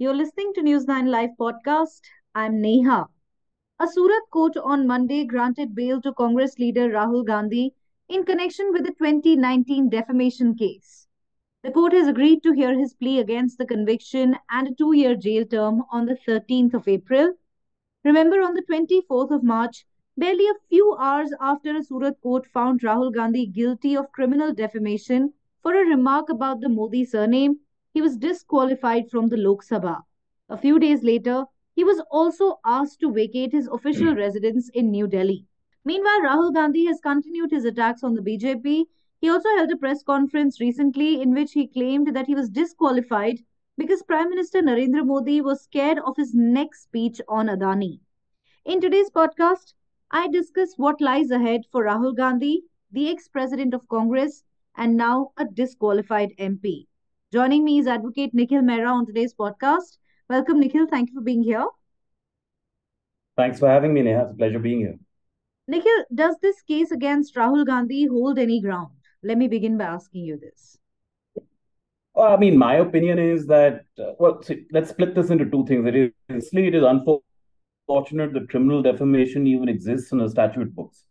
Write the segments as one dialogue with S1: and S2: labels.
S1: You're listening to News 9 Live podcast. I'm Neha. A Surat court on Monday granted bail to Congress leader Rahul Gandhi in connection with the 2019 defamation case. The court has agreed to hear his plea against the conviction and a two year jail term on the 13th of April. Remember, on the 24th of March, barely a few hours after a Surat court found Rahul Gandhi guilty of criminal defamation for a remark about the Modi surname, he was disqualified from the Lok Sabha. A few days later, he was also asked to vacate his official hmm. residence in New Delhi. Meanwhile, Rahul Gandhi has continued his attacks on the BJP. He also held a press conference recently in which he claimed that he was disqualified because Prime Minister Narendra Modi was scared of his next speech on Adani. In today's podcast, I discuss what lies ahead for Rahul Gandhi, the ex president of Congress, and now a disqualified MP. Joining me is Advocate Nikhil Mehra on today's podcast. Welcome, Nikhil. Thank you for being here.
S2: Thanks for having me, Neha. It's a pleasure being here.
S1: Nikhil, does this case against Rahul Gandhi hold any ground? Let me begin by asking you this.
S2: Well, I mean, my opinion is that, uh, well, see, let's split this into two things. It is, it is unfortunate that criminal defamation even exists in the statute books.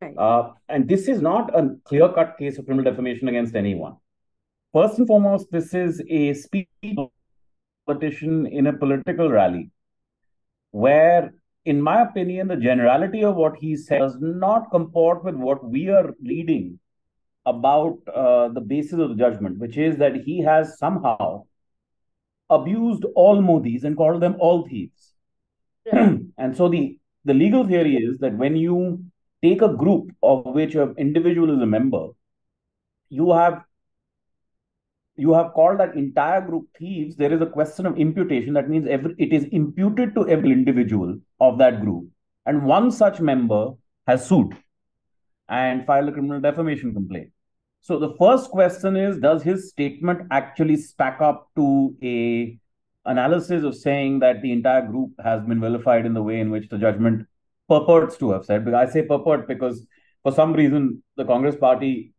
S1: Right.
S2: Uh, and this is not a clear cut case of criminal defamation against anyone. First and foremost, this is a speech politician in a political rally where, in my opinion, the generality of what he says does not comport with what we are reading about uh, the basis of the judgment, which is that he has somehow abused all Modis and called them all thieves. and so the, the legal theory is that when you take a group of which an individual is a member, you have you have called that entire group thieves, there is a question of imputation. That means every, it is imputed to every individual of that group. And one such member has sued and filed a criminal defamation complaint. So the first question is, does his statement actually stack up to a analysis of saying that the entire group has been vilified in the way in which the judgment purports to have said? Because I say purport because for some reason the Congress party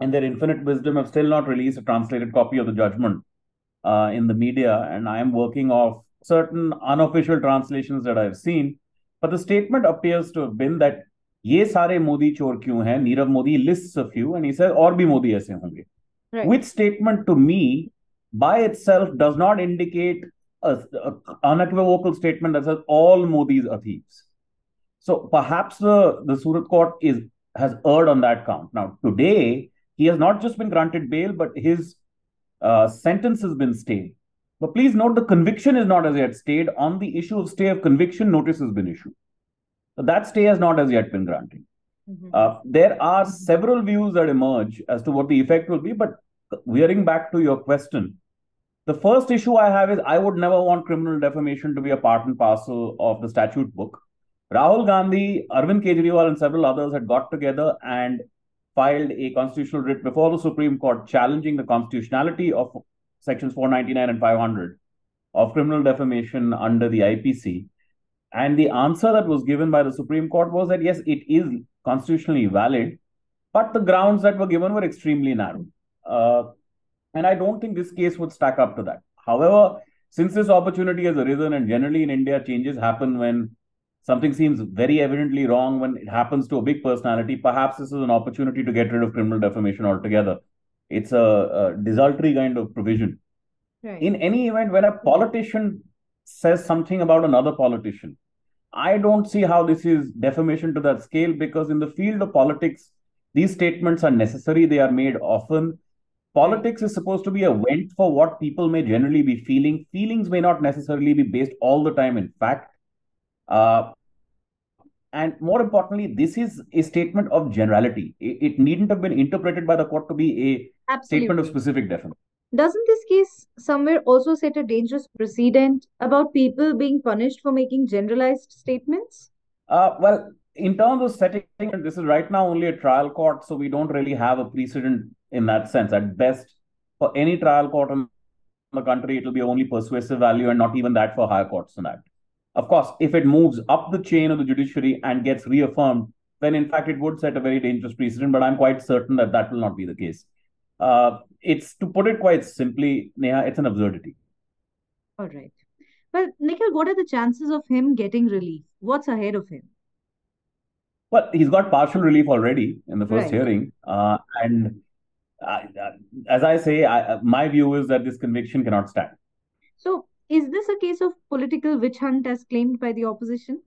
S2: in their infinite wisdom, have still not released a translated copy of the judgment uh, in the media. And I am working off certain unofficial translations that I've seen. But the statement appears to have been that ये सारे मोदी चोर क्यों हैं Nirav Modi lists a few and he says और भी मोदी ऐसे होंगे
S1: Right.
S2: which statement to me by itself does not indicate a, a unequivocal statement that says all modis are thieves so perhaps the the surat court is has erred on that count now today he has not just been granted bail, but his uh, sentence has been stayed. But please note the conviction is not as yet stayed. On the issue of stay of conviction, notice has been issued. So that stay has not as yet been granted.
S1: Mhm.
S2: Uh, there are several views that emerge as to what the effect will be, but veering back to your question, the first issue I have is I would never want criminal defamation to be a part and parcel of the statute book. Rahul Gandhi, Arvind Kejriwal, and several others had got together and filed a constitutional writ before the Supreme Court challenging the constitutionality of sections 499 and 500 of criminal defamation under the IPC. And the answer that was given by the Supreme Court was that yes, it is constitutionally valid, but the grounds that were given were extremely narrow. Uh, and I don't think this case would stack up to that. However, since this opportunity has arisen, and generally in India, changes happen when something seems very evidently wrong when it happens to a big personality, perhaps this is an opportunity to get rid of criminal defamation altogether. It's a, a desultory kind of provision.
S1: Right.
S2: In any event, when a politician says something about another politician, I don't see how this is defamation to that scale because in the field of politics, these statements are necessary. They are made often. Politics is supposed to be a vent for what people may generally be feeling. Feelings may not necessarily be based all the time in fact. Uh, and more importantly, this is a statement of generality. It, it needn't have been interpreted by the court to be a statement of specific definition.
S1: Doesn't this case somewhere also set a dangerous precedent about people being punished for making generalized statements?
S2: Uh, well, in terms of setting, this is right now only a trial court, so we don't really have a precedent in that sense. At best, for any trial court in the country, it will be only persuasive value, and not even that for higher courts than that. Of course, if it moves up the chain of the judiciary and gets reaffirmed, then in fact it would set a very dangerous precedent. But I'm quite certain that that will not be the case. Uh, it's to put it quite simply, Neha, it's an absurdity.
S1: All right. Well, Nikhil, what are the chances of him getting relief? What's ahead of him?
S2: Well, he's got partial relief already in the first
S1: Right.
S2: hearing. Uh, and I, uh, as I say, I, my view is that this conviction cannot stand.
S1: So, is this a case of political witch hunt as claimed by the opposition?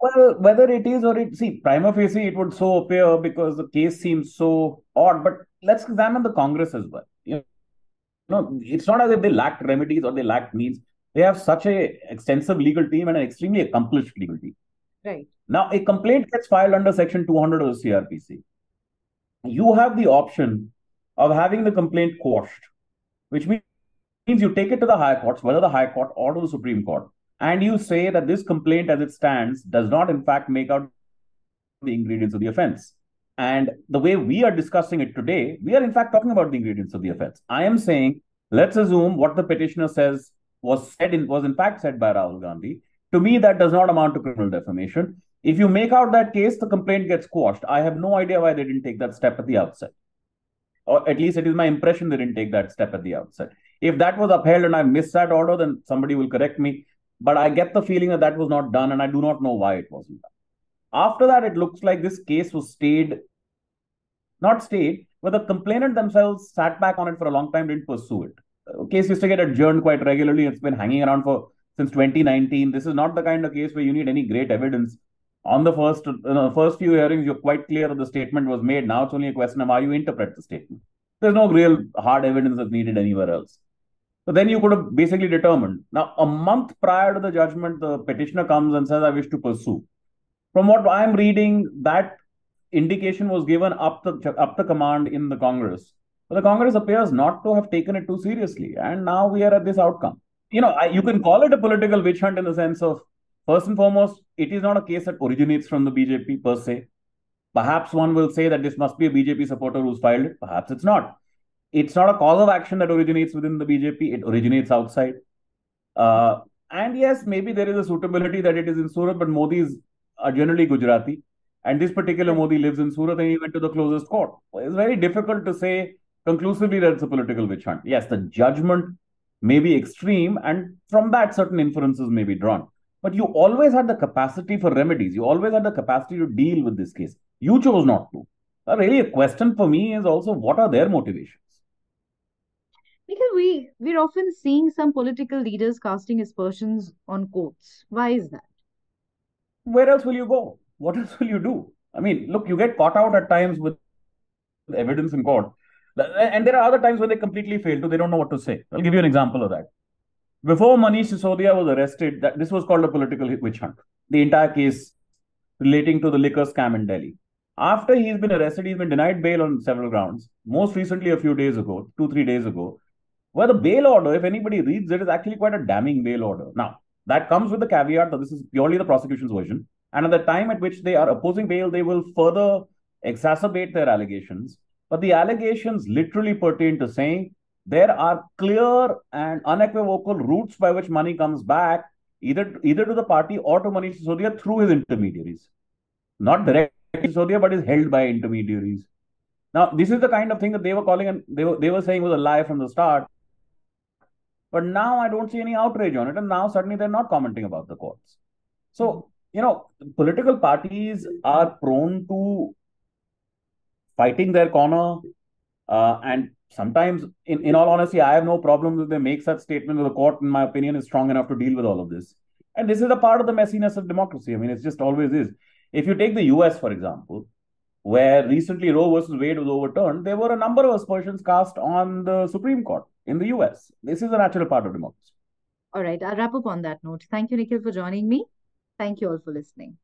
S2: Well, whether it is or it, see, prima facie, it would so appear because the case seems so odd. But let's examine the Congress as well. You know, it's not as if they lacked remedies or they lacked means. They have such a extensive legal team and an extremely accomplished legal team.
S1: Right.
S2: Now, a complaint gets filed under Section 200 of the CRPC. You have the option of having the complaint quashed, which means you take it to the high courts, whether the high court or to the Supreme Court, and you say that this complaint as it stands does not, in fact, make out the ingredients of the offense. And the way we are discussing it today, we are in fact talking about the ingredients of the offense. I am saying, let's assume what the petitioner says was said in was in fact said by Rahul Gandhi. To me, that does not amount to criminal defamation. If you make out that case, the complaint gets quashed. I have no idea why they didn't take that step at the outset. Or at least it is my impression they didn't take that step at the outset. If that was upheld and I missed that order, then somebody will correct me. But I get the feeling that that was not done, and I do not know why it wasn't done. After that, it looks like this case was stayed, not stayed, but the complainant themselves sat back on it for a long time, didn't pursue it. The case used to get adjourned quite regularly. It's been hanging around for since 2019. This is not the kind of case where you need any great evidence. On the first, uh, you know, first few hearings, you're quite clear that the statement was made. Now it's only a question of how you interpret the statement. There's no real hard evidence that's needed anywhere else. So then you could have basically determined. Now, a month prior to the judgment, the petitioner comes and says, I wish to pursue. From what I'm reading, that indication was given up the up the command in the Congress. But the Congress appears not to have taken it too seriously. And now we are at this outcome. You know, I, you can call it a political witch hunt in the sense of, first and foremost, it is not a case that originates from the BJP per se. Perhaps one will say that this must be a BJP supporter who's filed it. Perhaps it's not it's not a cause of action that originates within the BJP, it originates outside. Uh, and yes, maybe there is a suitability that it is in Surat, but Modis are generally Gujarati. And this particular Modi lives in Surat and he went to the closest court. It's very difficult to say conclusively that it's a political witch hunt. Yes, the judgment may be extreme, and from that, certain inferences may be drawn. But you always had the capacity for remedies. You always had the capacity to deal with this case. You chose not to. Uh, really, a question for me is also what are their motivations?
S1: Because we we're often seeing some political leaders casting aspersions on courts. Why is that?
S2: Where else will you go? What else will you do? I mean, look, you get caught out at times with evidence in court. And there are other times when they completely fail to, they don't know what to say. I'll give you an example of that. Before Manish Sisodia was arrested, that this was called a political witch hunt. The entire case relating to the liquor scam in Delhi. After he's been arrested, he's been denied bail on several grounds. Most recently, a few days ago, two, three days ago, where the bail order, if anybody reads it, is actually quite a damning bail order. Now, that comes with the caveat that this is purely the prosecution's version. And at the time at which they are opposing bail, they will further exacerbate their allegations. But the allegations literally pertain to saying there are clear and unequivocal routes by which money comes back, either, either to the party or to Manish Sisodia through his intermediaries. Not directly Sisodia, but is held by intermediaries. Now, this is the kind of thing that they were calling and they were, they were saying was a lie from the start. But now I don't see any outrage on it. And now suddenly they're not commenting about the courts. So, you know, political parties are prone to fighting their corner. Uh, and sometimes, in, in all honesty, I have no problem if they make such statements. The court, in my opinion, is strong enough to deal with all of this. And this is a part of the messiness of democracy. I mean, it's just always is. If you take the US, for example, where recently Roe versus Wade was overturned, there were a number of aspersions cast on the Supreme Court in the US. This is a natural part of democracy.
S1: All right, I'll wrap up on that note. Thank you, Nikhil, for joining me. Thank you all for listening.